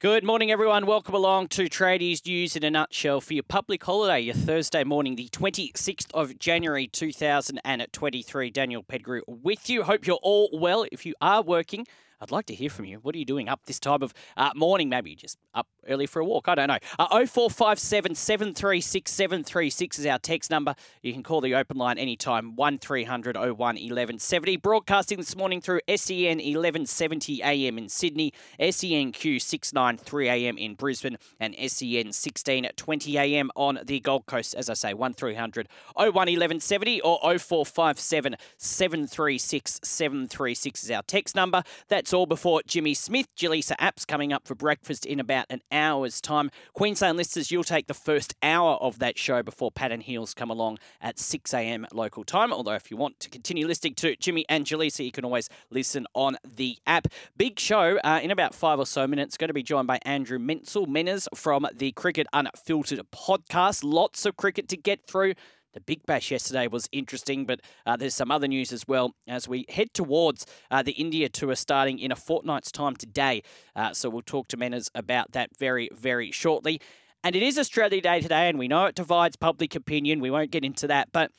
Good morning, everyone. Welcome along to Tradies News in a Nutshell for your public holiday, your Thursday morning, the 26th of January 2023. Daniel Pedgrew with you. Hope you're all well. If you are working, I'd like to hear from you. What are you doing up this time of uh, morning? Maybe just up early for a walk. I don't know. Uh, 0457 736 736 is our text number. You can call the open line anytime 1300 01 1170. Broadcasting this morning through SEN 1170 AM in Sydney, SENQ 693 AM in Brisbane, and SEN 1620 AM on the Gold Coast. As I say, 1300 01 1170 or 0457 736 736 is our text number. That's all before Jimmy Smith, Jaleesa Apps coming up for breakfast in about an hour's time. Queensland listeners, you'll take the first hour of that show before Pat and Heels come along at 6 a.m. local time. Although, if you want to continue listening to Jimmy and Jaleesa, you can always listen on the app. Big show uh, in about five or so minutes. Going to be joined by Andrew Menzel Menners from the Cricket Unfiltered podcast. Lots of cricket to get through. The Big Bash yesterday was interesting, but uh, there's some other news as well as we head towards uh, the India tour starting in a fortnight's time today. Uh, so we'll talk to Menners about that very, very shortly. And it is Australia Day today, and we know it divides public opinion. We won't get into that, but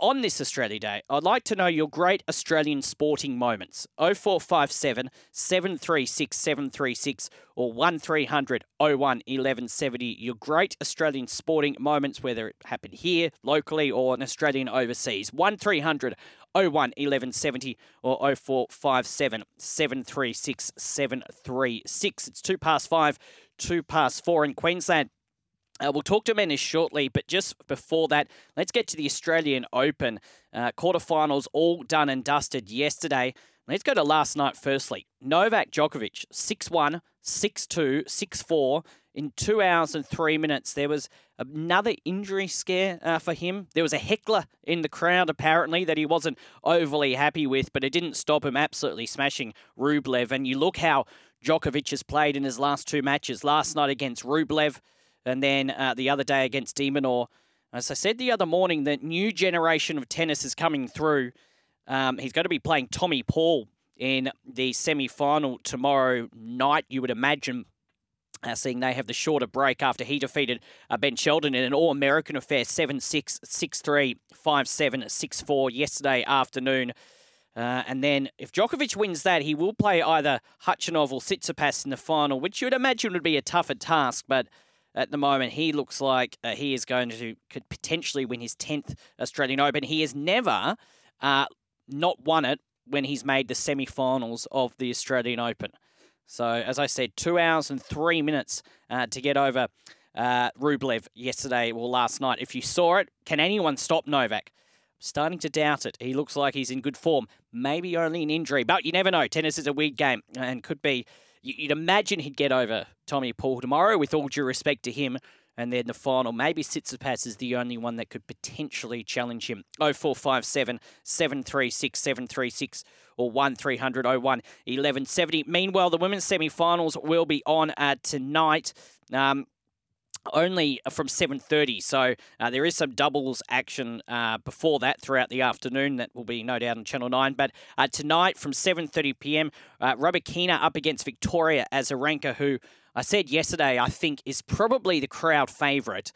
on this Australia Day, I'd like to know your great Australian sporting moments. 0457 736 736 or 1300 01 1170. Your great Australian sporting moments, whether it happened here, locally, or an Australian overseas. 1300 01 1170 or 0457 736 736. It's two past five, two past four in Queensland. Uh, we'll talk to Menners shortly, but just before that, let's get to the Australian Open. Uh, quarterfinals all done and dusted yesterday. Let's go to last night firstly. Novak Djokovic, 6 1, 6 2, 6 4 in two hours and three minutes. There was another injury scare uh, for him. There was a heckler in the crowd, apparently, that he wasn't overly happy with, but it didn't stop him absolutely smashing Rublev. And you look how Djokovic has played in his last two matches. Last night against Rublev, and then uh, the other day against de Minaur. As I said the other morning, the new generation of tennis is coming through. Um, he's going to be playing Tommy Paul in the semi final tomorrow night, you would imagine. Uh, seeing they have the shorter break after he defeated uh, Ben Shelton in an All American affair 7 6, 6 3, 5 7, 6 4 yesterday afternoon. Uh, and then if Djokovic wins that, he will play either Khachanov or Tsitsipas in the final, which you would imagine would be a tougher task. But at the moment. He looks like uh, he is going to could potentially win his 10th Australian Open. He has never uh, not won it when he's made the semi finals of the Australian Open. So, as I said, two hours and three minutes uh, to get over uh, Rublev yesterday or last night. If you saw it, can anyone stop Novak? Starting to doubt it. He looks like he's in good form. Maybe only an injury, but you never know. Tennis is a weird game and could be You'd imagine he'd get over Tommy Paul tomorrow, with all due respect to him. And then the final, maybe Tsitsipas is the only one that could potentially challenge him. 0457 736 736 or 1300 01 1170. Meanwhile, the women's semi finals will be on uh, tonight. Um, only from 7.30 so uh, there is some doubles action uh, before that throughout the afternoon that will be no doubt on channel 9 but uh, tonight from 7.30pm uh, up against victoria azarenka who i said yesterday i think is probably the crowd favourite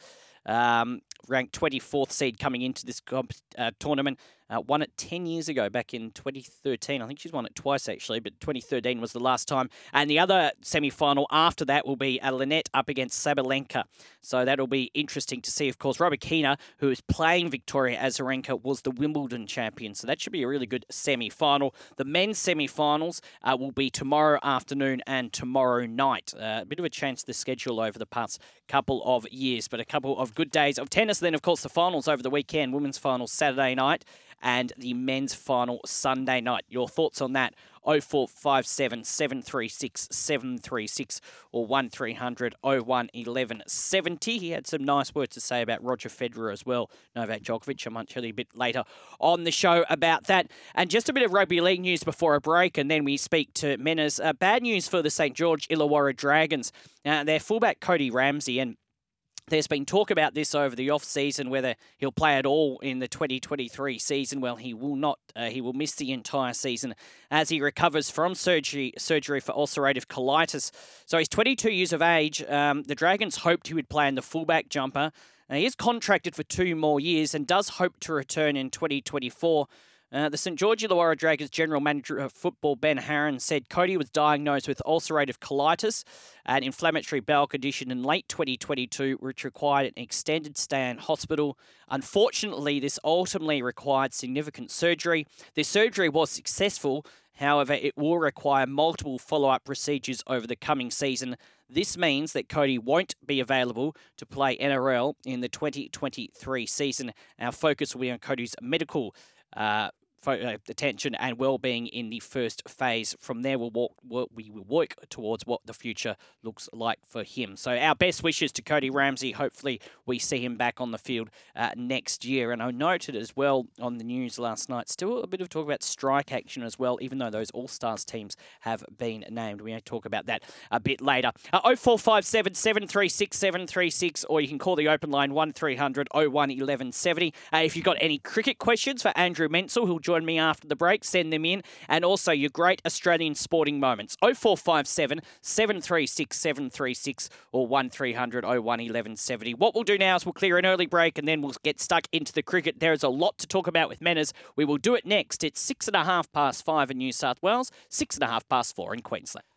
um, ranked 24th seed coming into this comp- uh, tournament uh, won it 10 years ago, back in 2013. I think she's won it twice, actually, but 2013 was the last time. And the other semi final after that will be uh, Linette up against Sabalenka. So that'll be interesting to see. Of course, Rybakina, who is playing Victoria Azarenka, was the Wimbledon champion. So that should be a really good semi final. The men's semi finals uh, will be tomorrow afternoon and tomorrow night. Uh, a bit of a change to the schedule over the past couple of years, but a couple of good days of tennis. Then, of course, the finals over the weekend. Women's finals Saturday night and the men's final Sunday night. Your thoughts on that? 0457 736 736 or 1300 01 1170. He had some nice words to say about Roger Federer as well. Novak Djokovic. I'm you a bit later on the show about that. And just a bit of rugby league news before a break, and then we speak to Menners. Uh, bad news for the St George Illawarra Dragons. Uh, their fullback Cody Ramsey and there's been talk about this over the off season whether he'll play at all in the 2023 season. Well, he will not. Uh, he will miss the entire season as he recovers from surgery surgery for ulcerative colitis. So he's 22 years of age. Um, the Dragons hoped he would play in the fullback jumper. Uh, he is contracted for two more years and does hope to return in 2024. Uh, the St George Illawarra Dragons general manager of football, Ben Haran, said Cody was diagnosed with ulcerative colitis, an inflammatory bowel condition in late 2022, which required an extended stay in hospital. Unfortunately, this ultimately required significant surgery. The surgery was successful, However, it will require multiple follow up procedures over the coming season. This means that Cody won't be available to play NRL in the 2023 season. Our focus will be on Cody's medical uh, attention and well-being in the first phase. From there, we'll walk, we will work towards what the future looks like for him. So our best wishes to Cody Ramsey. Hopefully, we see him back on the field uh, next year. And I noted as well on the news last night, still a bit of talk about strike action as well, even though those All Stars teams have been named. We may talk about that a bit later. Uh, 0457 736 736, or you can call the open line 1300 01 1170. Uh, if you've got any cricket questions for Andrew Menzel, he'll join join me after the break. Send them in. And also your great Australian sporting moments. 0457 736 736 or 1300 01 1170. What we'll do now is we'll clear an early break and then we'll get stuck into the cricket. There is a lot to talk about with Menners. We will do it next. It's six and a half past five in New South Wales, six and a half past four in Queensland.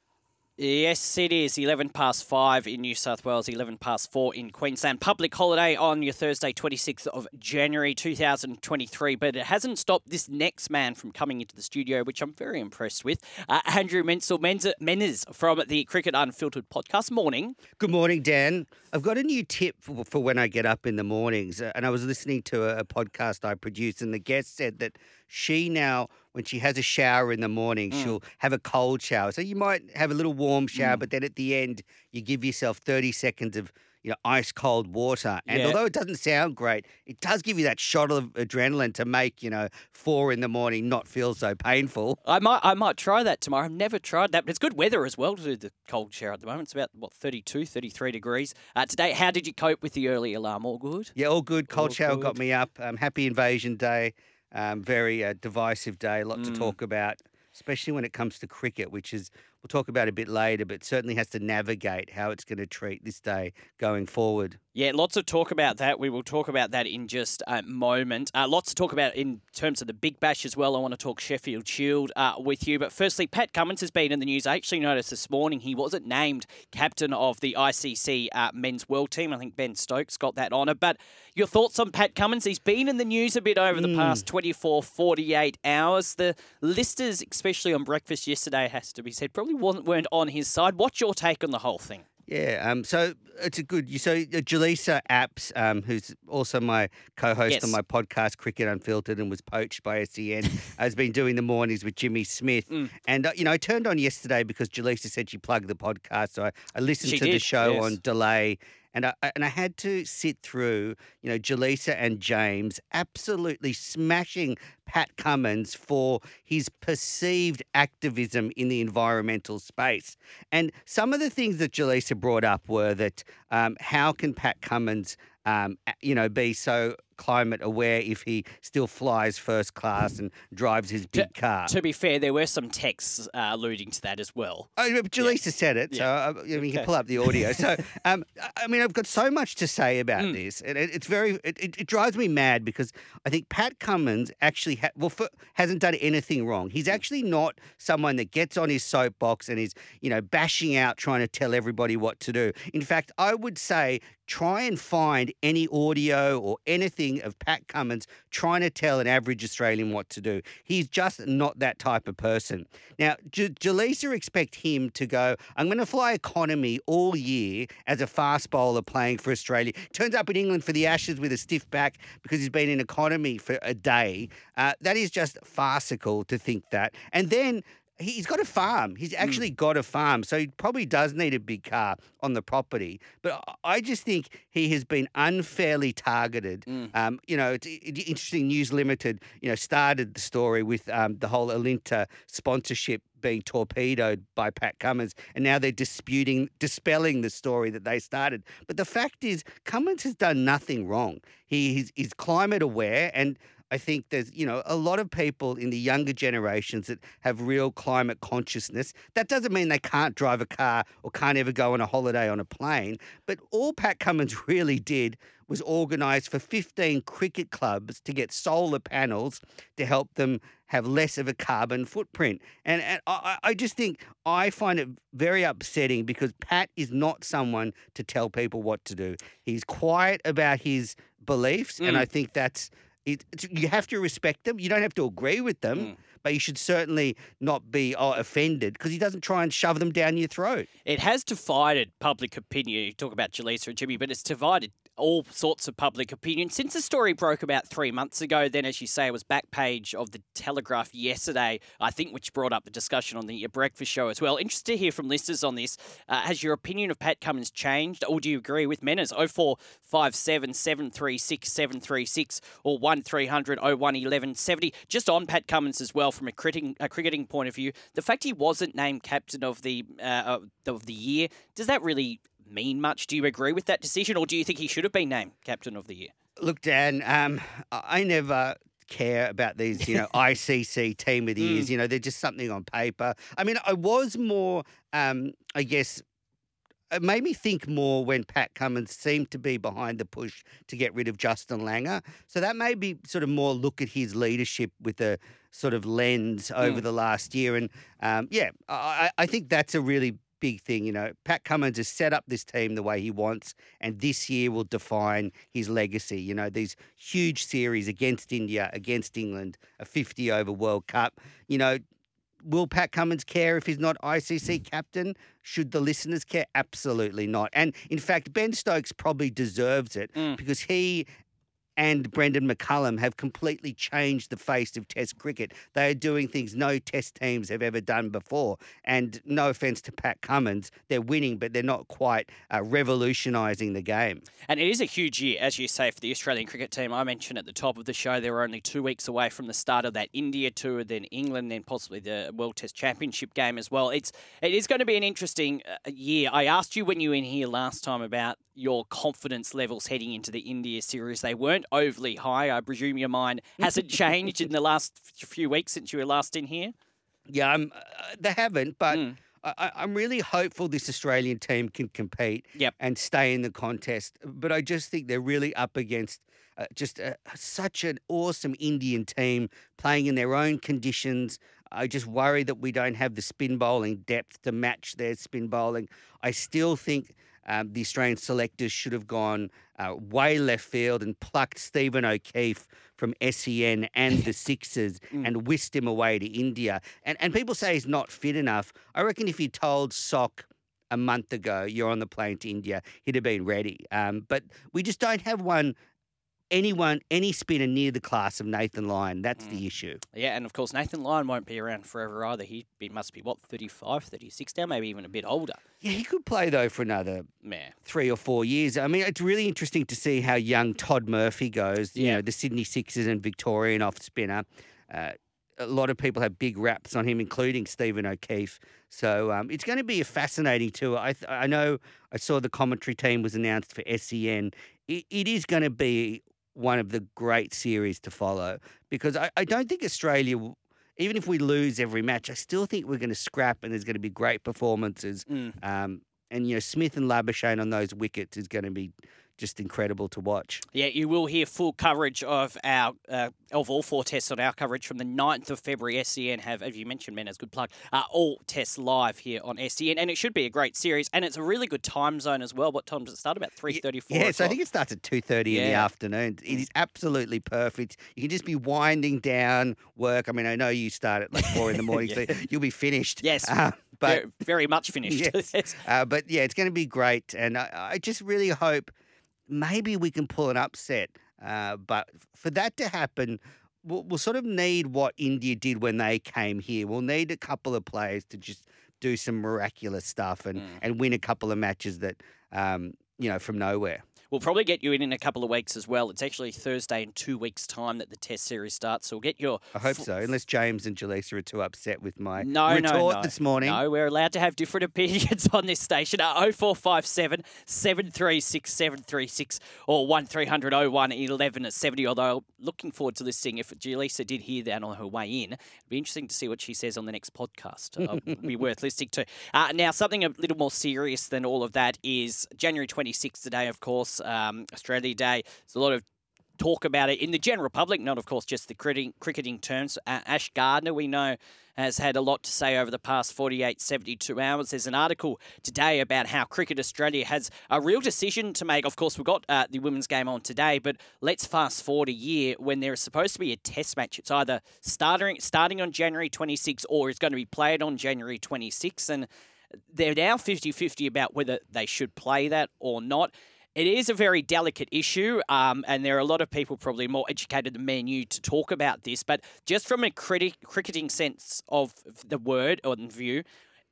Yes, it is. 11 past 5 in New South Wales, 11 past 4 in Queensland. Public holiday on your Thursday, 26th of January 2023. But it hasn't stopped this next man from coming into the studio, which I'm very impressed with. Uh, Andrew Menzel Menners from the Cricket Unfiltered podcast. Morning. Good morning, Dan. I've got a new tip for, for when I get up in the mornings. Uh, and I was listening to a, a podcast I produced, and the guest said that she now when she has a shower in the morning, mm. she'll have a cold shower. So you might have a little warm shower, mm. but then at the end, you give yourself 30 seconds of you know, ice cold water. And yeah. although it doesn't sound great, it does give you that shot of adrenaline to make, you know, four in the morning not feel so painful. I might I might try that tomorrow. I've never tried that, but it's good weather as well to do the cold shower at the moment. It's about, what, 32, 33 degrees. Uh, today, how did you cope with the early alarm? All good? Yeah, all good. Cold all shower good. got me up. Um, happy Invasion Day. Um, very uh, divisive day, a lot mm. to talk about, especially when it comes to cricket, which is we'll talk about a bit later, but certainly has to navigate how it's going to treat this day going forward. Yeah, lots of talk about that. We will talk about that in just a moment. Uh, lots to talk about in terms of the Big Bash as well. I want to talk Sheffield Shield uh, with you. But firstly, Pat Cummins has been in the news. I actually noticed this morning he wasn't named captain of the ICC uh, men's world team. I think Ben Stokes got that honour. But your thoughts on Pat Cummins? He's been in the news a bit over the mm. past 24, 48 hours. The listers, especially on breakfast yesterday, has to be said, probably wasn't weren't on his side. What's your take on the whole thing? Yeah, um, so it's a good. So uh, Jaleesa Apps, um, who's also my co-host yes. on my podcast Cricket Unfiltered and was poached by SEN, has been doing the mornings with Jimmy Smith. Mm. And uh, you know, I turned on yesterday because Jaleesa said she plugged the podcast, so I, I listened she to did, the show yes. on delay and I and I had to sit through, you know, Jaleesa and James absolutely smashing Pat Cummins for his perceived activism in the environmental space. And some of the things that Jaleesa brought up were that um, how can Pat Cummins um, you know, be so climate aware if he still flies first class and drives his big to, car. To be fair, there were some texts uh, alluding to that as well. Oh, Jaleesa yeah. said it, so yeah. uh, you, can pull up the audio. so, um, I mean, I've got so much to say about mm. this, and it, it's very, it, it, drives me mad because I think Pat Cummins actually ha- well for, hasn't done anything wrong. He's actually not someone that gets on his soapbox and is, you know, bashing out trying to tell everybody what to do. In fact, I would say try and find any audio or anything of Pat Cummins trying to tell an average Australian what to do. He's just not that type of person. Now, J- Jaleesa expect him to go, I'm going to fly economy all year as a fast bowler playing for Australia. Turns up in England for the Ashes with a stiff back because he's been in economy for a day. Uh, that is just farcical to think that. And then he's got a farm. He's mm. actually mm. got a farm, so he probably does need a big car on the property. But I just think he has been unfairly targeted. Mm. Um, you know, it's, interesting. News Limited, you know, started the story with um, the whole Alinta sponsorship being torpedoed by Pat Cummins, and now they're disputing, dispelling the story that they started. But the fact is, Cummins has done nothing wrong. He is, is climate aware, and I think there's, you know, a lot of people in the younger generations that have real climate consciousness. That doesn't mean they can't drive a car or can't ever go on a holiday on a plane. But all Pat Cummins really did was organise for 15 cricket clubs to get solar panels to help them have less of a carbon footprint. And, and I, I just think I find it very upsetting because Pat is not someone to tell people what to do. He's quiet about his beliefs, mm. and I think that's it, you have to respect them. You don't have to agree with them, mm. but you should certainly not be oh, offended because he doesn't try and shove them down your throat. It has divided public opinion. You talk about Jaleesa and Jimmy, but it's divided all sorts of public opinion. Since the story broke about three months ago, then, as you say, it was back page of the Telegraph yesterday, I think, which brought up the discussion on the breakfast show as well. Interested to hear from listeners on this. Uh, has your opinion of Pat Cummins changed, or do you agree with Menners? 0457 736 736 or 1300 01 1170. Just on Pat Cummins as well, from a cricketing, a cricketing point of view, the fact he wasn't named captain of the, uh, of the year, does that really mean much. Do you agree with that decision, or do you think he should have been named captain of the year? Look, Dan, um, I never care about these, you know, ICC team of the years. Mm. You know, they're just something on paper. I mean, I was more, um, I guess, it made me think more when Pat Cummins seemed to be behind the push to get rid of Justin Langer. So that made me sort of more look at his leadership with a sort of lens over mm. the last year. And um, yeah, I, I think that's a really big thing. You know, Pat Cummins has set up this team the way he wants, and this year will define his legacy. You know, these huge series against India, against England, a 50 over World Cup. You know, will Pat Cummins care if he's not ICC captain? Should the listeners care? Absolutely not. And in fact, Ben Stokes probably deserves it mm. because he and Brendon McCullum have completely changed the face of Test cricket. They are doing things no Test teams have ever done before. And no offence to Pat Cummins, they're winning, but they're not quite uh, revolutionising the game. And it is a huge year, as you say, for the Australian cricket team. I mentioned at the top of the show they were only two weeks away from the start of that India tour, then England, then possibly the World Test Championship game as well. It's it is going to be an interesting uh, year. I asked you when you were in here last time about your confidence levels heading into the India series. They weren't overly high. I presume your mind hasn't changed in the last few weeks since you were last in here. Yeah, uh, they haven't, but. Mm. I, am really hopeful this Australian team can compete yep. and stay in the contest. But I just think they're really up against uh, just a, such an awesome Indian team playing in their own conditions. I just worry that we don't have the spin bowling depth to match their spin bowling. I still think um, the Australian selectors should have gone uh, way left field and plucked Stephen O'Keefe from SEN and the Sixers mm. and whisked him away to India. And and people say he's not fit enough. I reckon if you told Sock a month ago you're on the plane to India, he'd have been ready. Um, but we just don't have one anyone, any spinner near the class of Nathan Lyon. That's mm. the issue. Yeah, and of course, Nathan Lyon won't be around forever either. He must be, what, 35, 36 now, maybe even a bit older. Yeah, he could play, though, for another yeah. three or four years. I mean, it's really interesting to see how young Todd Murphy goes, you yeah. know, the Sydney Sixers and Victorian off spinner. Uh, a lot of people have big raps on him, including Stephen O'Keefe. So um, it's going to be a fascinating tour. I, th- I know I saw the commentary team was announced for SEN. it, it is going to be one of the great series to follow because I, I don't think Australia, even if we lose every match, I still think we're going to scrap and there's going to be great performances. Mm. Um, and, you know, Smith and Labuschagne on those wickets is going to be just incredible to watch. Yeah, you will hear full coverage of our uh, of all four tests on our coverage from the 9th of February. SEN have, as you mentioned, man, as good plug, uh, all tests live here on SEN, and it should be a great series, and it's a really good time zone as well. What time does it start? About three thirty-four. Yeah, so I think it starts at two thirty yeah. in the afternoon. It is absolutely perfect. You can just be winding down work. I mean, I know you start at like four in the morning, yeah. so you'll be finished. Yes. Uh, but very, very, much finished. yes. Uh, but yeah, it's going to be great, and I, I just really hope maybe we can pull an upset. Uh, but for that to happen, we'll, we'll, sort of need what India did when they came here. We'll need a couple of players to just do some miraculous stuff and, mm. and win a couple of matches that, um, you know, from nowhere. We'll probably get you in in a couple of weeks as well. It's actually Thursday in two weeks' time that the Test series starts. So we'll get your. I hope f- so, unless James and Jaleesa are too upset with my no, retort no, no. this morning. No, we're allowed to have different opinions on this station. Uh, 0457 736 736 or 1300 01 11 at 70. Although looking forward to listening. If Jaleesa did hear that on her way in, it'd be interesting to see what she says on the next podcast. Uh, be worth listening to. Uh, now, something a little more serious than all of that is January 26th today, of course um, Australia Day. There's a lot of talk about it in the general public, not of course just the cricketing, cricketing terms. Uh, Ash Gardner, we know, has had a lot to say over the past 48, 72 hours. There's an article today about how Cricket Australia has a real decision to make. Of course, we've got uh, the women's game on today, but let's fast forward a year when there is supposed to be a test match. It's either starting starting on January 26 or it's going to be played on January 26, and they're now 50 50 about whether they should play that or not. It is a very delicate issue, um, and there are a lot of people probably more educated than me and you to talk about this. But just from a criti- cricketing sense of the word or the view,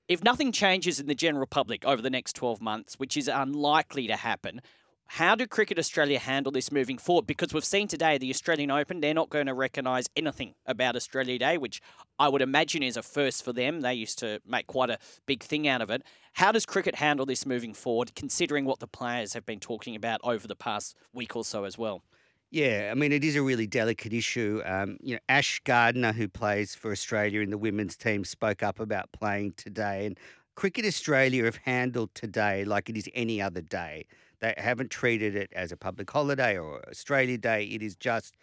if nothing changes in the general public over the next 12 months, which is unlikely to happen, how do Cricket Australia handle this moving forward? Because we've seen today the Australian Open, they're not going to recognise anything about Australia Day, which I would imagine is a first for them. They used to make quite a big thing out of it. How does cricket handle this moving forward, considering what the players have been talking about over the past week or so as well? Yeah, I mean, it is a really delicate issue. Um, you know, Ash Gardner, who plays for Australia in the women's team, spoke up about playing today. And Cricket Australia have handled today like it is any other day. They haven't treated it as a public holiday or Australia Day. It is just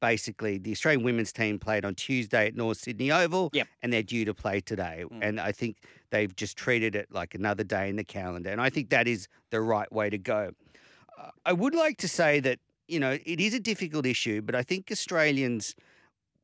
basically the Australian women's team played on Tuesday at North Sydney Oval, yep. and they're due to play today. Mm. And I think they've just treated it like another day in the calendar. And I think that is the right way to go. Uh, I would like to say that, you know, it is a difficult issue, but I think Australians,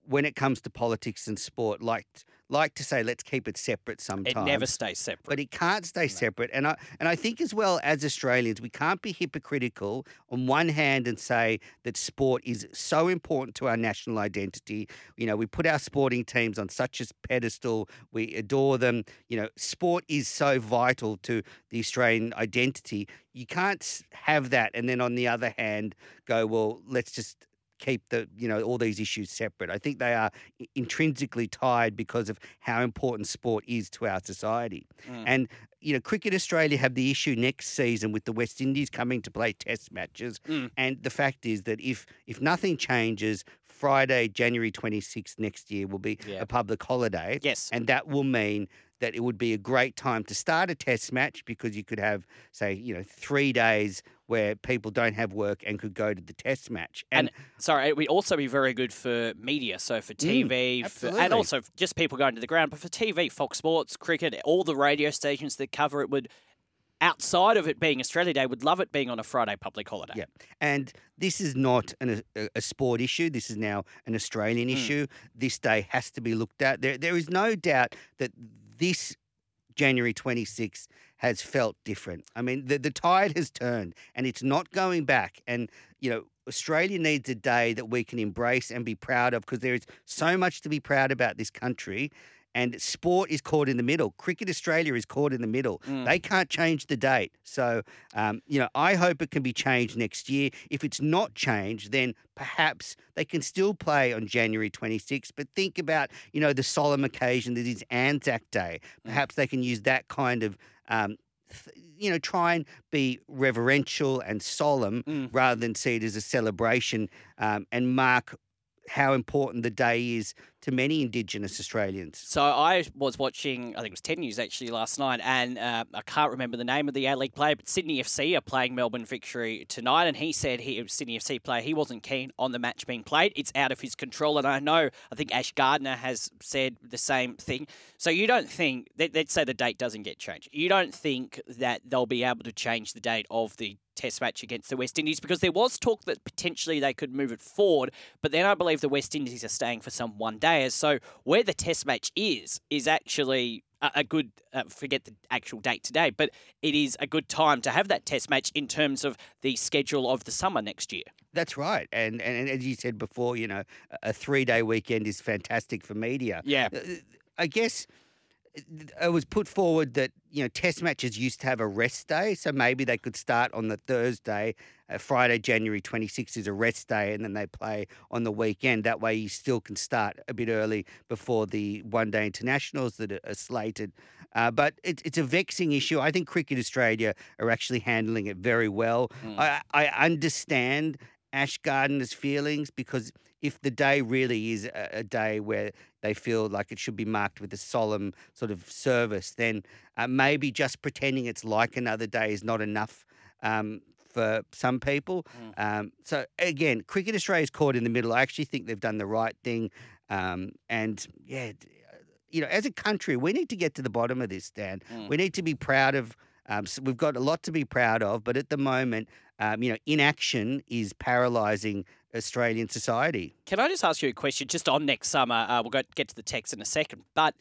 when it comes to politics and sport, like like to say let's keep it separate sometimes. It never stays separate. But it can't stay no. separate. And I and I think as well as Australians, we can't be hypocritical on one hand and say that sport is so important to our national identity. You know, we put our sporting teams on such a pedestal. We adore them. You know, sport is so vital to the Australian identity. You can't have that and then on the other hand go, well, let's just keep the you know all these issues separate. I think they are intrinsically tied because of how important sport is to our society. Mm. And you know, Cricket Australia have the issue next season with the West Indies coming to play Test matches, mm. and the fact is that if if nothing changes, Friday, January 26th next year will be yeah. a public holiday. Yes, and that will mean that it would be a great time to start a test match because you could have, say, you know, three days where people don't have work and could go to the test match. And, and sorry, it would also be very good for media. So for TV, mm, for, and also just people going to the ground. But for TV, Fox Sports, cricket, all the radio stations that cover it would outside of it being Australia Day, would love it being on a Friday public holiday. Yeah. And this is not an, a, a, sport issue. This is now an Australian mm. issue. This day has to be looked at. There, there is no doubt that this January 26th has felt different. I mean, the, the tide has turned and it's not going back. And, you know, Australia needs a day that we can embrace and be proud of because there is so much to be proud about this country and sport is caught in the middle. Cricket Australia is caught in the middle. Mm. They can't change the date. So, um, you know, I hope it can be changed next year. If it's not changed, then perhaps they can still play on January 26th. But think about, you know, the solemn occasion that is Anzac Day. Mm. Perhaps they can use that kind of. Um, you know, try and be reverential and solemn mm. rather than see it as a celebration um, and mark how important the day is to many Indigenous Australians. So I was watching, I think it was 10 News actually last night, and uh, I can't remember the name of the A League player, but Sydney FC are playing Melbourne Victory tonight, and he said he Sydney FC player. He wasn't keen on the match being played. It's out of his control, and I know I think Ash Gardner has said the same thing. So you don't think let, let's say the date doesn't get changed. You don't think that they'll be able to change the date of the Test match against the West Indies because there was talk that potentially they could move it forward, but then I believe the West Indies are staying for some one dayers. So where the Test match is is actually a, good uh, forget the actual date today, but it is a good time to have that Test match in terms of the schedule of the summer next year. That's right, and and, and as you said before, you know, a three day weekend is fantastic for media. Yeah, uh, I guess it was put forward that you know test matches used to have a rest day so maybe they could start on the thursday uh, friday january 26th is a rest day and then they play on the weekend. That way you still can start a bit early before the one day internationals that are slated. Uh, but it, it's a vexing issue. I think cricket australia are actually handling it very well. Mm. I, I understand ash gardner's feelings because if the day really is a, a, day where they feel like it should be marked with a solemn sort of service, then uh, maybe just pretending it's like another day is not enough. Um, for some people. Mm. Um, so again, Cricket Australia is caught in the middle. I actually think they've done the right thing. Um, and yeah, you know, as a country, we need to get to the bottom of this, Dan. Mm. We need to be proud of. Um, so we've got a lot to be proud of, but at the moment, um, you know, inaction is paralysing Australian society. Can I just ask you a question just on next summer? Uh, we'll go, get to the text in a second, but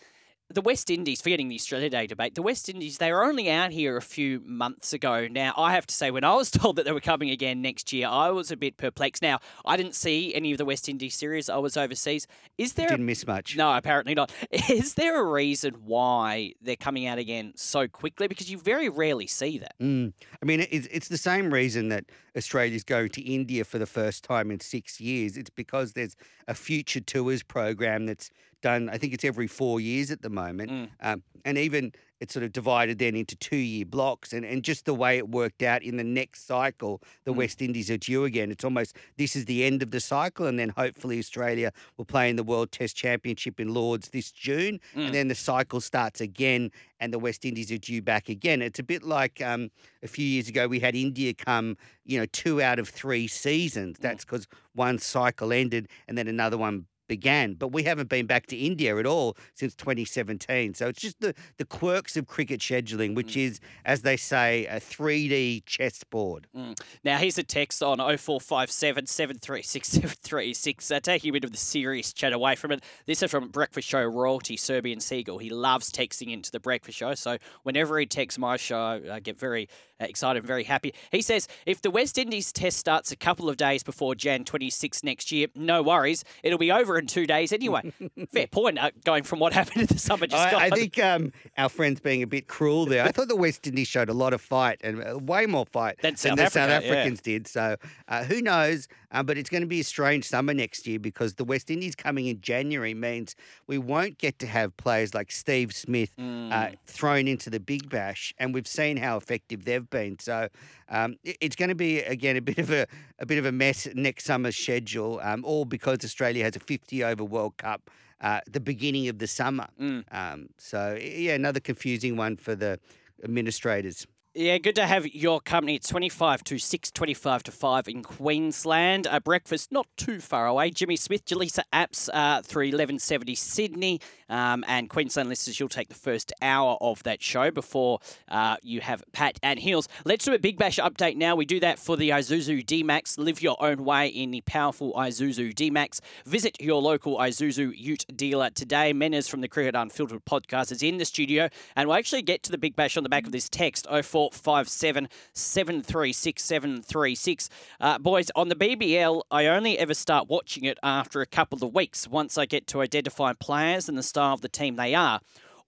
the West Indies, forgetting the Australia Day debate, the West Indies, they were only out here a few months ago. Now, I have to say, when I was told that they were coming again next year, I was a bit perplexed. Now, I didn't see any of the West Indies series. I was overseas. Is there. Didn't miss much. No, apparently not. Is there a reason why they're coming out again so quickly? Because you very rarely see that. Mm. I mean, it's, it's the same reason that Australia's going to India for the first time in six years. It's because there's a future tours program that's done, I think it's every four years at the moment. Mm. Um, and even it's sort of divided then into two year blocks. And, and just the way it worked out in the next cycle, the mm. West Indies are due again. It's almost this is the end of the cycle. And then hopefully Australia will play in the World Test Championship in Lords this June. Mm. And then the cycle starts again and the West Indies are due back again. It's a bit like um, a few years ago we had India come, you know, two out of three seasons. Mm. That's because one cycle ended and then another one began. But we haven't been back to India at all since 2017. So it's just the, the quirks of cricket scheduling, which mm. is, as they say, a 3D chessboard. Mm. Now, here's a text on 0457 736 736. Uh, taking a bit of the serious chat away from it. This is from Breakfast Show royalty, Serbian Seagull. He loves texting into the Breakfast Show. So whenever he texts my show, I get very uh, excited and very happy. He says, if the West Indies test starts a couple of days before Jan 26 next year, no worries. It'll be over in two days anyway. Fair point, uh, going from what happened in the summer just I, gone. I think um, our friend's being a bit cruel there. I thought the West Indies showed a lot of fight and uh, way more fight than, South the South Africans yeah. did. So uh, who knows? Um, but it's going to be a strange summer next year because the West Indies coming in January means we won't get to have players like Steve Smith uh, mm. thrown into the Big Bash, and we've seen how effective they've been. So um, it's going to be again a bit of a a bit of a mess next summer's schedule, um, all because Australia has a 50 over World Cup. Uh, the beginning of the summer. Mm. Um, so, yeah, another confusing one for the administrators. Yeah, good to have your company. It's 25 to 6, 25 to 5 in Queensland. A breakfast not too far away. Jimmy Smith, Jaleesa Apps uh, through 1170 Sydney. Um, and Queensland listeners, you'll take the first hour of that show before uh, you have Pat and Heels. Let's do a Big Bash update now. We do that for the Isuzu D-Max. Live your own way in the powerful Isuzu D-Max. Visit your local Isuzu Ute dealer today. Menners from the Cricket Unfiltered podcast is in the studio. And we'll actually get to the Big Bash on the back of this text, 04 0457 736 736. Uh, boys, on the BBL, I only ever start watching it after a couple of weeks once I get to identify players and the style of the team they are.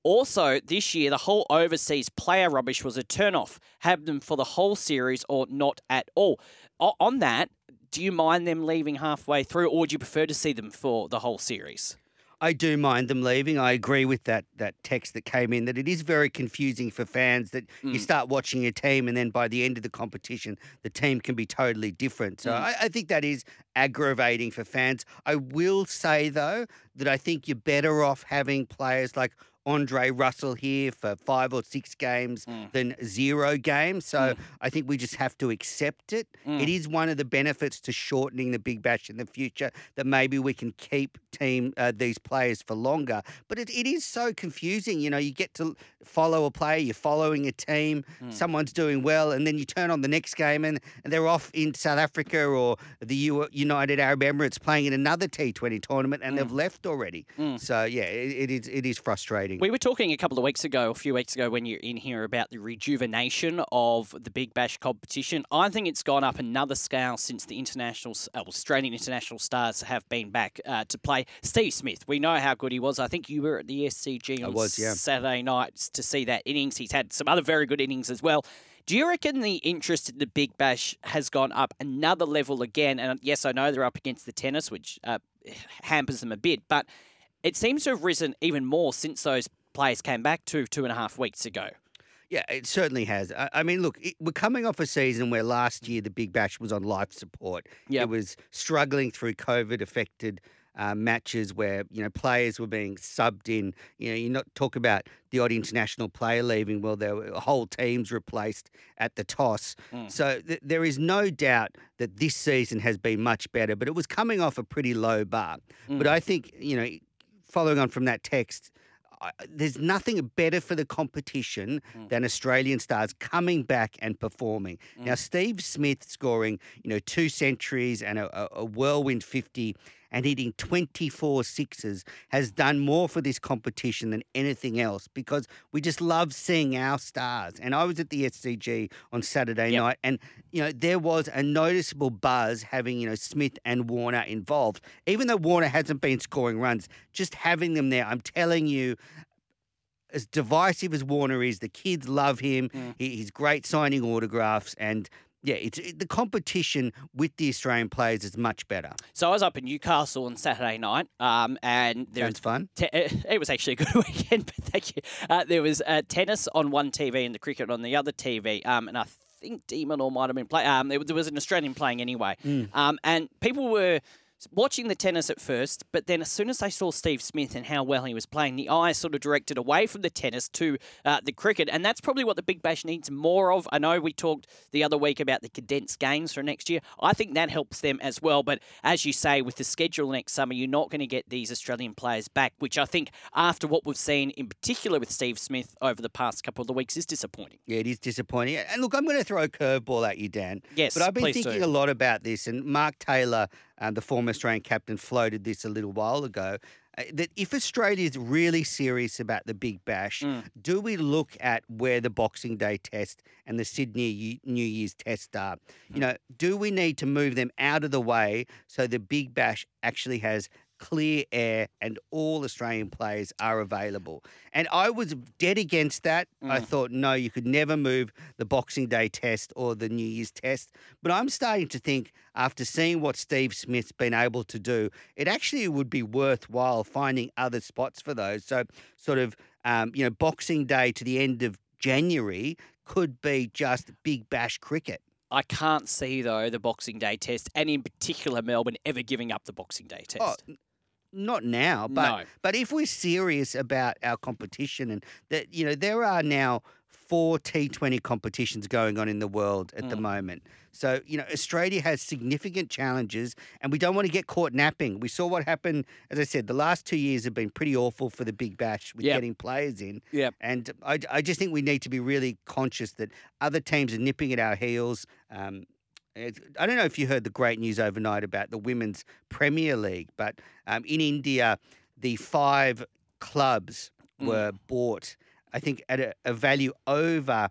Also, this year, the whole overseas player rubbish was a turn-off. Have them for the whole series or not at all. O- on that, do you mind them leaving halfway through, or would you prefer to see them for the whole series? I do mind them leaving. I agree with that that text that came in that it is very confusing for fans that mm. you start watching a team and then by the end of the competition the team can be totally different. So mm. I, I think that is aggravating for fans. I will say though that I think you're better off having players like Andre Russell here for five or six games mm. than zero games. So mm. I think we just have to accept it. Mm. It is one of the benefits to shortening the Big Bash in the future that maybe we can keep team uh, these players for longer. But it, it is so confusing. You know, you get to follow a player, you're following a team, mm. someone's doing well, and then you turn on the next game and, and they're off in South Africa or the U- United Arab Emirates playing in another T20 tournament and they've mm. left already. Mm. So yeah, it, it is it is frustrating. We were talking a couple of weeks ago, a few weeks ago, when you're in here about the rejuvenation of the Big Bash competition. I think it's gone up another scale since the international, uh, Australian international stars have been back uh, to play. Steve Smith, we know how good he was. I think you were at the SCG on was, yeah. Saturday nights to see that innings. He's had some other very good innings as well. Do you reckon the interest in the Big Bash has gone up another level again? And yes, I know they're up against the tennis, which uh, hampers them a bit, but it seems to have risen even more since those players came back two, two and a half weeks ago. Yeah, it certainly has. I, mean, look, it, we're coming off a season where last year the Big Bash was on life support. Yep. It was struggling through COVID affected uh, matches where you know players were being subbed in. You know, you not talk about the odd international player leaving. Well, there were whole teams replaced at the toss. Mm. So th- there is no doubt that this season has been much better. But it was coming off a pretty low bar. Mm. But I think you know, following on from that text there's nothing better for the competition mm. than Australian stars coming back and performing. Mm. Now, Steve Smith scoring, you know, two centuries and a, a whirlwind 50 and hitting 24 sixes has done more for this competition than anything else because we just love seeing our stars. And I was at the SCG on Saturday yep. night and you know there was a noticeable buzz having you know Smith and Warner involved. Even though Warner hasn't been scoring runs, just having them there, I'm telling you as divisive as Warner is, the kids love him. Mm. He, he's great signing autographs, and yeah, it's it, the competition with the Australian players is much better. So I was up in Newcastle on Saturday night, um, and there was fun. Te- it was actually a good weekend, but thank you. Uh, there was uh, tennis on one TV and the cricket on the other TV, um, and I think Demon Minaur might have been playing. Um, there was an Australian playing anyway, mm. um, and people were watching the tennis at first, but then as soon as I saw Steve Smith and how well he was playing, the eye sort of directed away from the tennis to uh, the cricket, and that's probably what the Big Bash needs more of. I know we talked the other week about the condensed games for next year. I think that helps them as well. But as you say, with the schedule next summer, you're not going to get these Australian players back, which I think after what we've seen in particular with Steve Smith over the past couple of the weeks is disappointing. Yeah, it is disappointing. And look, I'm going to throw a curveball at you, Dan. Yes, but I've been thinking do. a lot about this, and Mark Taylor uh, the former Australian captain, floated this a little while ago. Uh, that if Australia is really serious about the Big Bash, mm. do we look at where the Boxing Day test and the Sydney New Year's test are? Mm. You know, do we need to move them out of the way so the Big Bash actually has clear air and all Australian players are available. And I was dead against that. Mm. I thought, no, you could never move the Boxing Day test or the New Year's test. But I'm starting to think, after seeing what Steve Smith's been able to do, it actually would be worthwhile finding other spots for those. So, sort of, um, you know, Boxing Day to the end of January could be just big bash cricket. I can't see though the Boxing Day test, and in particular Melbourne ever giving up the Boxing Day test. Oh, not now, but no. but if we're serious about our competition and that you know there are now four T20 competitions going on in the world at mm. the moment. So, you know, Australia has significant challenges and we don't want to get caught napping. We saw what happened, as I said, the last two years have been pretty awful for the Big Bash with yep. getting players in. Yep. And I, I just think we need to be really conscious that other teams are nipping at our heels. Um, I don't know if you heard the great news overnight about the Women's Premier League, but um, in India, the five clubs mm. were bought, I think, at a, a, value over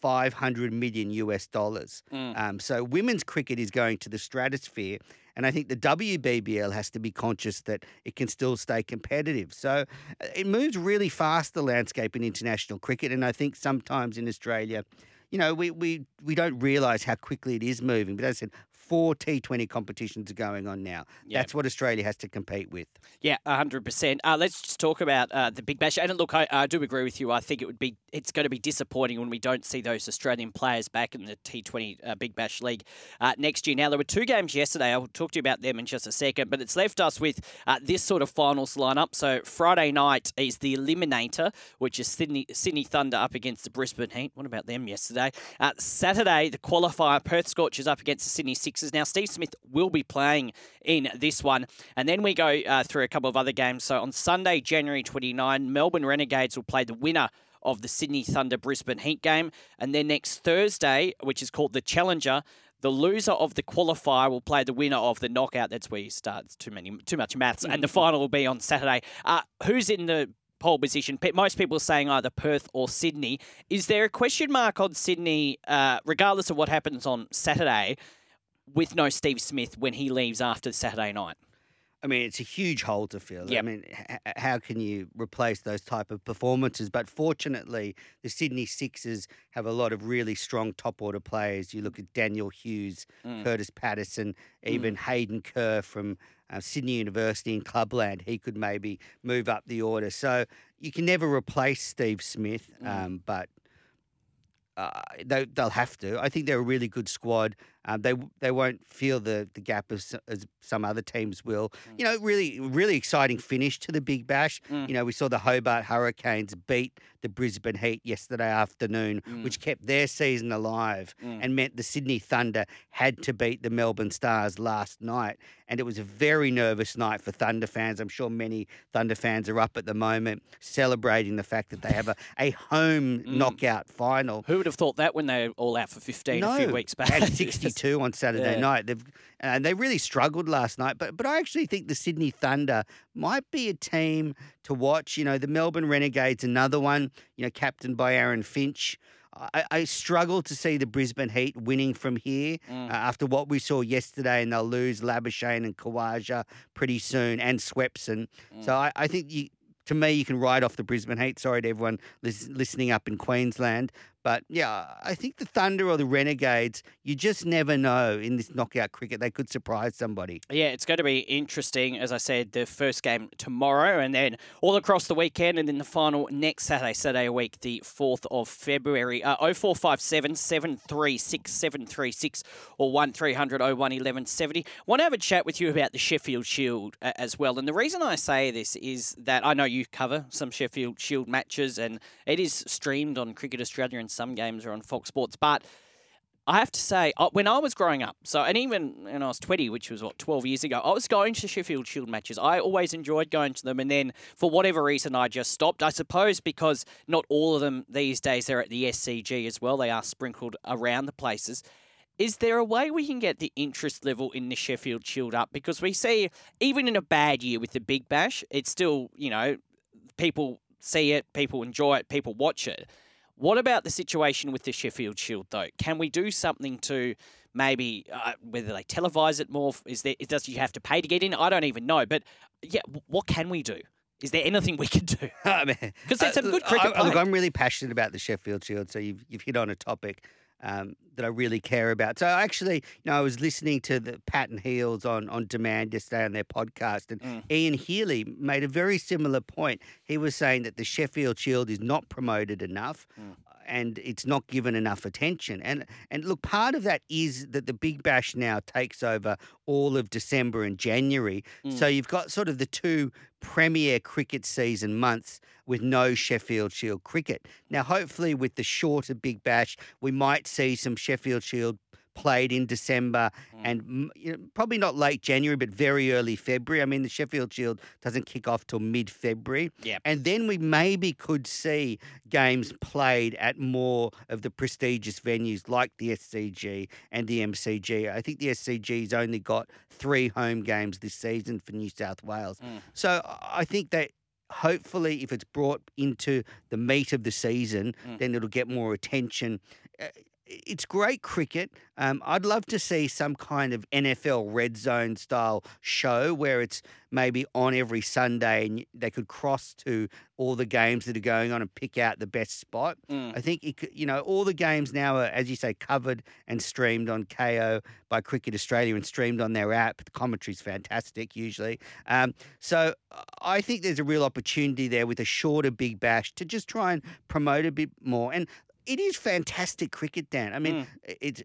500 million US dollars. Mm. Um, so women's cricket is going to the stratosphere. And I think the WBBL has to be conscious that it can still stay competitive. So uh, it moves really fast, the landscape in international cricket. And I think sometimes in Australia, you know, we, we, we don't realise how quickly it is moving. But as I said, four T20 competitions are going on now. Yeah. That's what Australia has to compete with. Yeah, hundred uh, percent. Let's just talk about uh, the Big Bash. And look, I, I, do agree with you. I think it would be it's going to be disappointing when we don't see those Australian players back in the T20 uh, Big Bash League uh, next year. Now there were two games yesterday. I'll talk to you about them in just a second. But it's left us with uh, this sort of finals lineup. So Friday night is the Eliminator, which is Sydney Sydney Thunder up against the Brisbane Heat. What about them yesterday? Uh, Saturday, the qualifier Perth Scorchers up against the Sydney Sixers. Now Steve Smith will be playing in this one, and then we go through a couple of other games. So on Sunday, January 29, Melbourne Renegades will play the winner of the Sydney Thunder Brisbane Heat game. And then next Thursday, which is called the Challenger, the loser of the qualifier will play the winner of the knockout. That's where you start. It's too many, too much maths. And the mm. final will be on Saturday. Uh, who's in the pole position? Most people are saying either Perth or Sydney. Is there a question mark on Sydney, uh, regardless of what happens on Saturday, with no Steve Smith when he leaves after Saturday night? I mean, it's a huge hole to fill. Yep. I mean, h- how can you replace those type of performances? But fortunately, the Sydney Sixers have a lot of really strong top order players. You look at Daniel Hughes, mm. Kurtis Patterson, even mm. Hayden Kerr from uh, Sydney University in Clubland. He could maybe move up the order. So you can never replace Steve Smith, mm. um, but uh, they, will have to. I think they're a really good squad. Um, they they won't feel the, the gap as, as some other teams will. Mm. You know, really really exciting finish to the Big Bash. Mm. You know, we saw the Hobart Hurricanes beat the Brisbane Heat yesterday afternoon, mm. which kept their season alive mm. and meant the Sydney Thunder had to beat the Melbourne Stars last night. And it was a very nervous night for Thunder fans. I'm sure many Thunder fans are up at the moment celebrating the fact that they have a, a home mm. knockout final. Who would have thought that when they were all out for 15 no, a few weeks back? At 62 on Saturday yeah. night. They've and they really struggled last night. But but I actually think the Sydney Thunder might be a team to watch. You know, the Melbourne Renegades, another one. You know, captained by Aaron Finch. I, I struggle to see the Brisbane Heat winning from here mm. uh, after what we saw yesterday, and they'll lose Labuschagne and Khawaja pretty soon, and Swepson. Mm. So I, I think you, to me, you can write off the Brisbane Heat. Sorry to everyone listening up in Queensland, but yeah, I think the Thunder or the Renegades, you just never know in this knockout cricket. They could surprise somebody. Yeah, it's going to be interesting. As I said, the first game tomorrow and then all across the weekend and then the final next Saturday, Saturday week, the 4th of February. Uh, 0457 736 736 or 1300 01 1170. Want to have a chat with you about the Sheffield Shield uh, as well. And the reason I say this is that I know you cover some Sheffield Shield matches and it is streamed on Cricket Australia and some games are on Fox Sports. But I have to say, when I was growing up, so and even when I was 20, which was what, 12 years ago, I was going to Sheffield Shield matches. I always enjoyed going to them. And then for whatever reason, I just stopped. I suppose because not all of them these days are at the SCG as well, they are sprinkled around the places. Is there a way we can get the interest level in the Sheffield Shield up? Because we see, even in a bad year with the Big Bash, it's still, you know, people see it, people enjoy it, people watch it. What about the situation with the Sheffield Shield, though? Can we do something to maybe uh, whether they televise it more? Is there does you have to pay to get in? I don't even know. But yeah, what can we do? Is there anything we can do? Because there's some good cricket. I, look, I'm really passionate about the Sheffield Shield, so you've you've hit on a topic um, that I really care about. So actually, you know, I was listening to the Pat and Heals on on demand yesterday on their podcast, and mm. Ian Healy made a very similar point. He was saying that the Sheffield Shield is not promoted enough. Mm and it's not given enough attention. And and look, part of that is that the Big Bash now takes over all of December and January. Mm. So you've got sort of the two premier cricket season months with no Sheffield Shield cricket. Now, hopefully, with the shorter Big Bash, we might see some Sheffield Shield played in December mm. and you know, probably not late January, but very early February. I mean, the Sheffield Shield doesn't kick off till mid February. Yeah. And then we maybe could see games played at more of the prestigious venues like the SCG and the MCG. I think the SCG's only got three home games this season for New South Wales. Mm. So I think that hopefully if it's brought into the meat of the season, mm. then it'll get more attention. It's great cricket. Um, I'd love to see some kind of NFL red zone style show where it's maybe on every Sunday and they could cross to all the games that are going on and pick out the best spot. Mm. I think, it could, you know, all the games now are, as you say, covered and streamed on Kayo by Cricket Australia and streamed on their app. The commentary's fantastic usually. Um, so I think there's a real opportunity there with a shorter Big Bash to just try and promote a bit more. And it is fantastic cricket, Dan. I mean, mm. it's.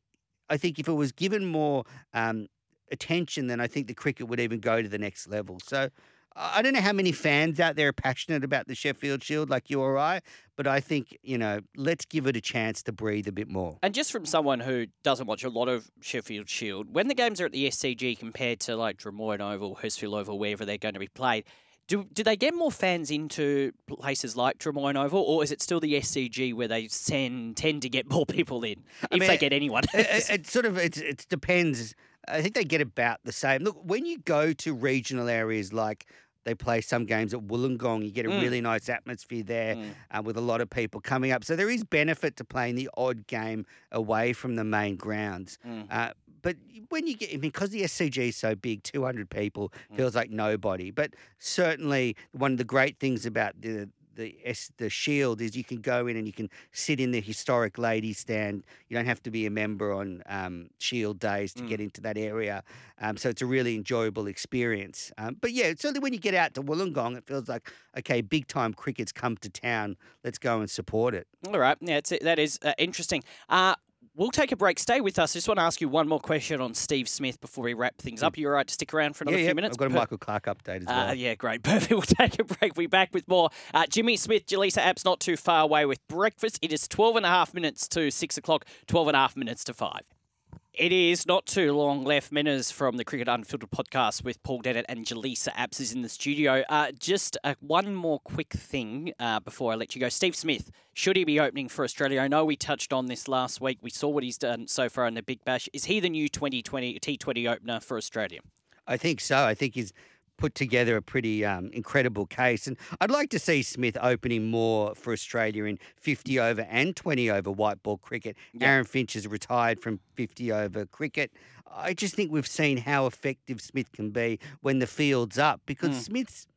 I think if it was given more um, attention, then I think the cricket would even go to the next level. So. I don't know how many fans out there are passionate about the Sheffield Shield like you or I, but I think, you know, let's give it a chance to breathe a bit more. And just from someone who doesn't watch a lot of Sheffield Shield, when the games are at the SCG compared to like Drummoyne Oval, Hurstville Oval, wherever they're going to be played, do do they get more fans into places like Drummoyne Oval, or is it still the SCG where they send, tend to get more people in if I mean, they get anyone? it, it, sort of it, it depends. I think they get about the same. Look, when you go to regional areas like they play some games at Wollongong. You get a mm. really nice atmosphere there mm. uh, with a lot of people coming up. So there is benefit to playing the odd game away from the main grounds. Mm. Uh, but when you get, I mean, because the SCG is so big, 200 people mm. feels like nobody. But certainly, one of the great things about the the S, the Shield is you can go in and you can sit in the historic ladies stand. You don't have to be a member on um, Shield days to mm. get into that area. Um, so it's a really enjoyable experience. Um, but yeah, certainly when you get out to Wollongong, it feels like okay, big time cricket's come to town. Let's go and support it. All right, yeah, it's, that is uh, interesting. Uh, We'll take a break. Stay with us. I just want to ask you one more question on Steve Smith before we wrap things up. You're right to stick around for another yeah, few yeah. minutes. I've got a Michael Clarke update as well. Uh, yeah, great. Perfect. We'll take a break. We'll be back with more. Uh, Jimmy Smith, Jaleesa Apps not too far away with breakfast. It is 12 and a half minutes to 6 o'clock, 12 and a half minutes to 5. It is not too long left. Menners from the Cricket Unfiltered podcast with Paul Dennett and Jaleesa Apps is in the studio. Uh, just uh, one more quick thing uh, before I let you go. Steve Smith, should he be opening for Australia? I know we touched on this last week. We saw what he's done so far in the Big Bash. Is he the new 2020 T20 opener for Australia? I think so. I think he's put together a pretty um, incredible case. And I'd like to see Smith opening more for Australia in 50 over and 20 over white ball cricket. Yeah. Aaron Finch has retired from 50 over cricket. I just think we've seen how effective Smith can be when the field's up because mm. Smith's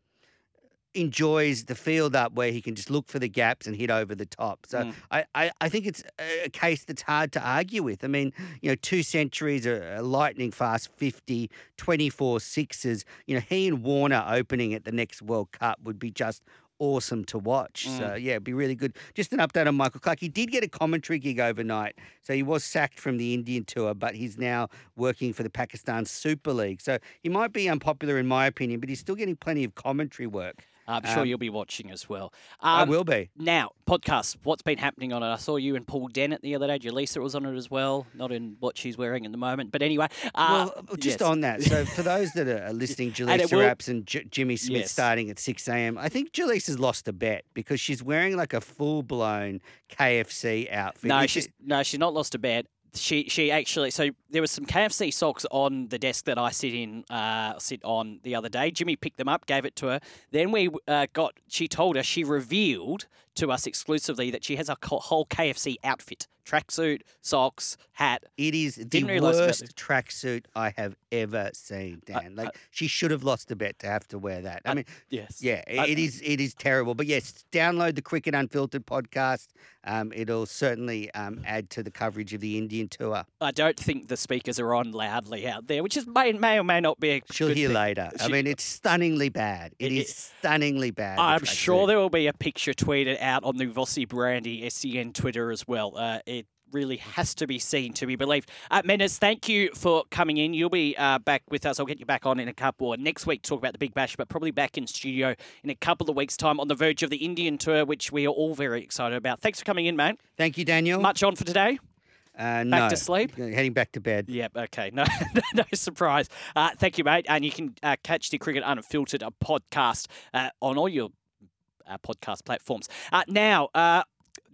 enjoys the field up where he can just look for the gaps and hit over the top. So mm. I, I, I, think it's a case that's hard to argue with. I mean, you know, two centuries, a, lightning fast 50, 24 sixes. You know, he and Warner opening at the next World Cup would be just awesome to watch. Mm. So yeah, it'd be really good. Just an update on Michael Clarke. He did get a commentary gig overnight. So he was sacked from the Indian tour, but he's now working for the Pakistan Super League. So he might be unpopular in my opinion, but he's still getting plenty of commentary work. I'm sure um, you'll be watching as well. Um, I will be. Now, podcast. What's been happening on it? I saw you and Paul Dennett the other day. Jaleesa was on it as well. Not in what she's wearing at the moment, but anyway. Uh, well, just yes. on that. So for those that are listening, Jaleesa will, Apps and J- Jimmy Smith yes. starting at 6 a.m. I think Jaleesa's lost a bet because she's wearing like a full blown KFC outfit. No, she's no, she's not lost a bet she she actually so there was some KFC socks on the desk that I sit in uh, sit on the other day. Jimmy picked them up, gave it to her. Then we uh, got she told us she revealed to us exclusively that she has a whole KFC outfit tracksuit, socks, hat. It is the worst tracksuit I have ever seen, uh, Dan. Uh, like uh, she should have lost a bet to have to wear that. I uh, mean, yes, yeah, it is. It is terrible. But yes, download the Cricket Unfiltered podcast. Um, it'll certainly um, add to the coverage of the Indian tour. I don't think the speakers are on loudly out there, which is may, may or may not be. She'll hear thing. later. She, I mean, it's stunningly bad. it, it is stunningly bad. I'm sure there will be a picture tweeted out on the Vossi Brandy SEN Twitter as well. Uh, it really has to be seen to be believed. Uh, Menners, thank you for coming in. You'll be uh, back with us. I'll get you back on in a couple or next week to talk about the Big Bash, but probably back in studio in a couple of weeks' time on the verge of the Indian tour, which we are all very excited about. Thanks for coming in, mate. Thank you, Daniel. Much on for today. Uh, back no. to sleep? Heading back to bed. Yep, okay. No no surprise. Uh, thank you, mate. And you can uh, catch the Cricket Unfiltered podcast uh, on all your podcast platforms. Uh, now,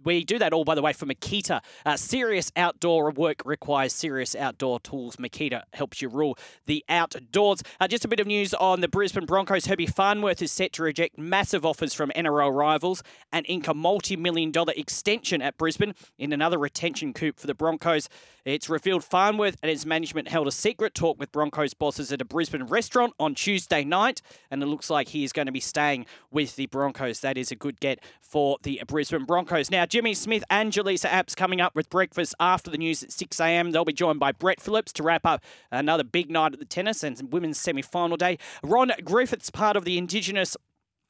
we do that all, by the way, for Makita. Uh, serious outdoor work requires serious outdoor tools. Makita helps you rule the outdoors. Uh, just a bit of news on the Brisbane Broncos. Herbie Farnworth is set to reject massive offers from NRL rivals and ink a multi million dollar extension at Brisbane in another retention coup for the Broncos. It's revealed Farnworth and his management held a secret talk with Broncos bosses at a Brisbane restaurant on Tuesday night, and it looks like he is going to be staying with the Broncos. That is a good get for the Brisbane Broncos. Now, Jimmy Smith and Jaleesa Apps coming up with breakfast after the news at 6 a.m. They'll be joined by Brett Phillips to wrap up another big night at the tennis and women's semi final day. Ron Griffiths, part of the Indigenous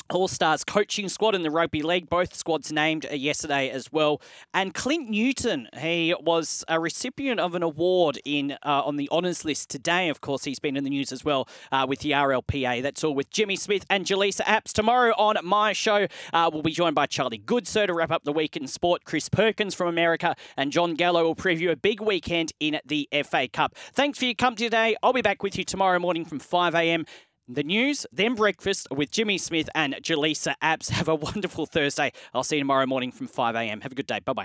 all Stars coaching squad in the rugby league. Both squads named yesterday as well. And Clint Newton, he was a recipient of an award in uh, on the honours list today. Of course, he's been in the news as well uh, with the RLPA. That's all with Jimmy Smith and Jaleesa Apps. Tomorrow on my show, uh, we'll be joined by Charlie Goodsir to wrap up the week in sport. Chris Perkins from America and John Gallo will preview a big weekend in the FA Cup. Thanks for your company today. I'll be back with you tomorrow morning from 5 a.m the news, then breakfast with Jimmy Smith and Jaleesa Apps. Have a wonderful Thursday. I'll see you tomorrow morning from 5 a.m. Have a good day. Bye bye.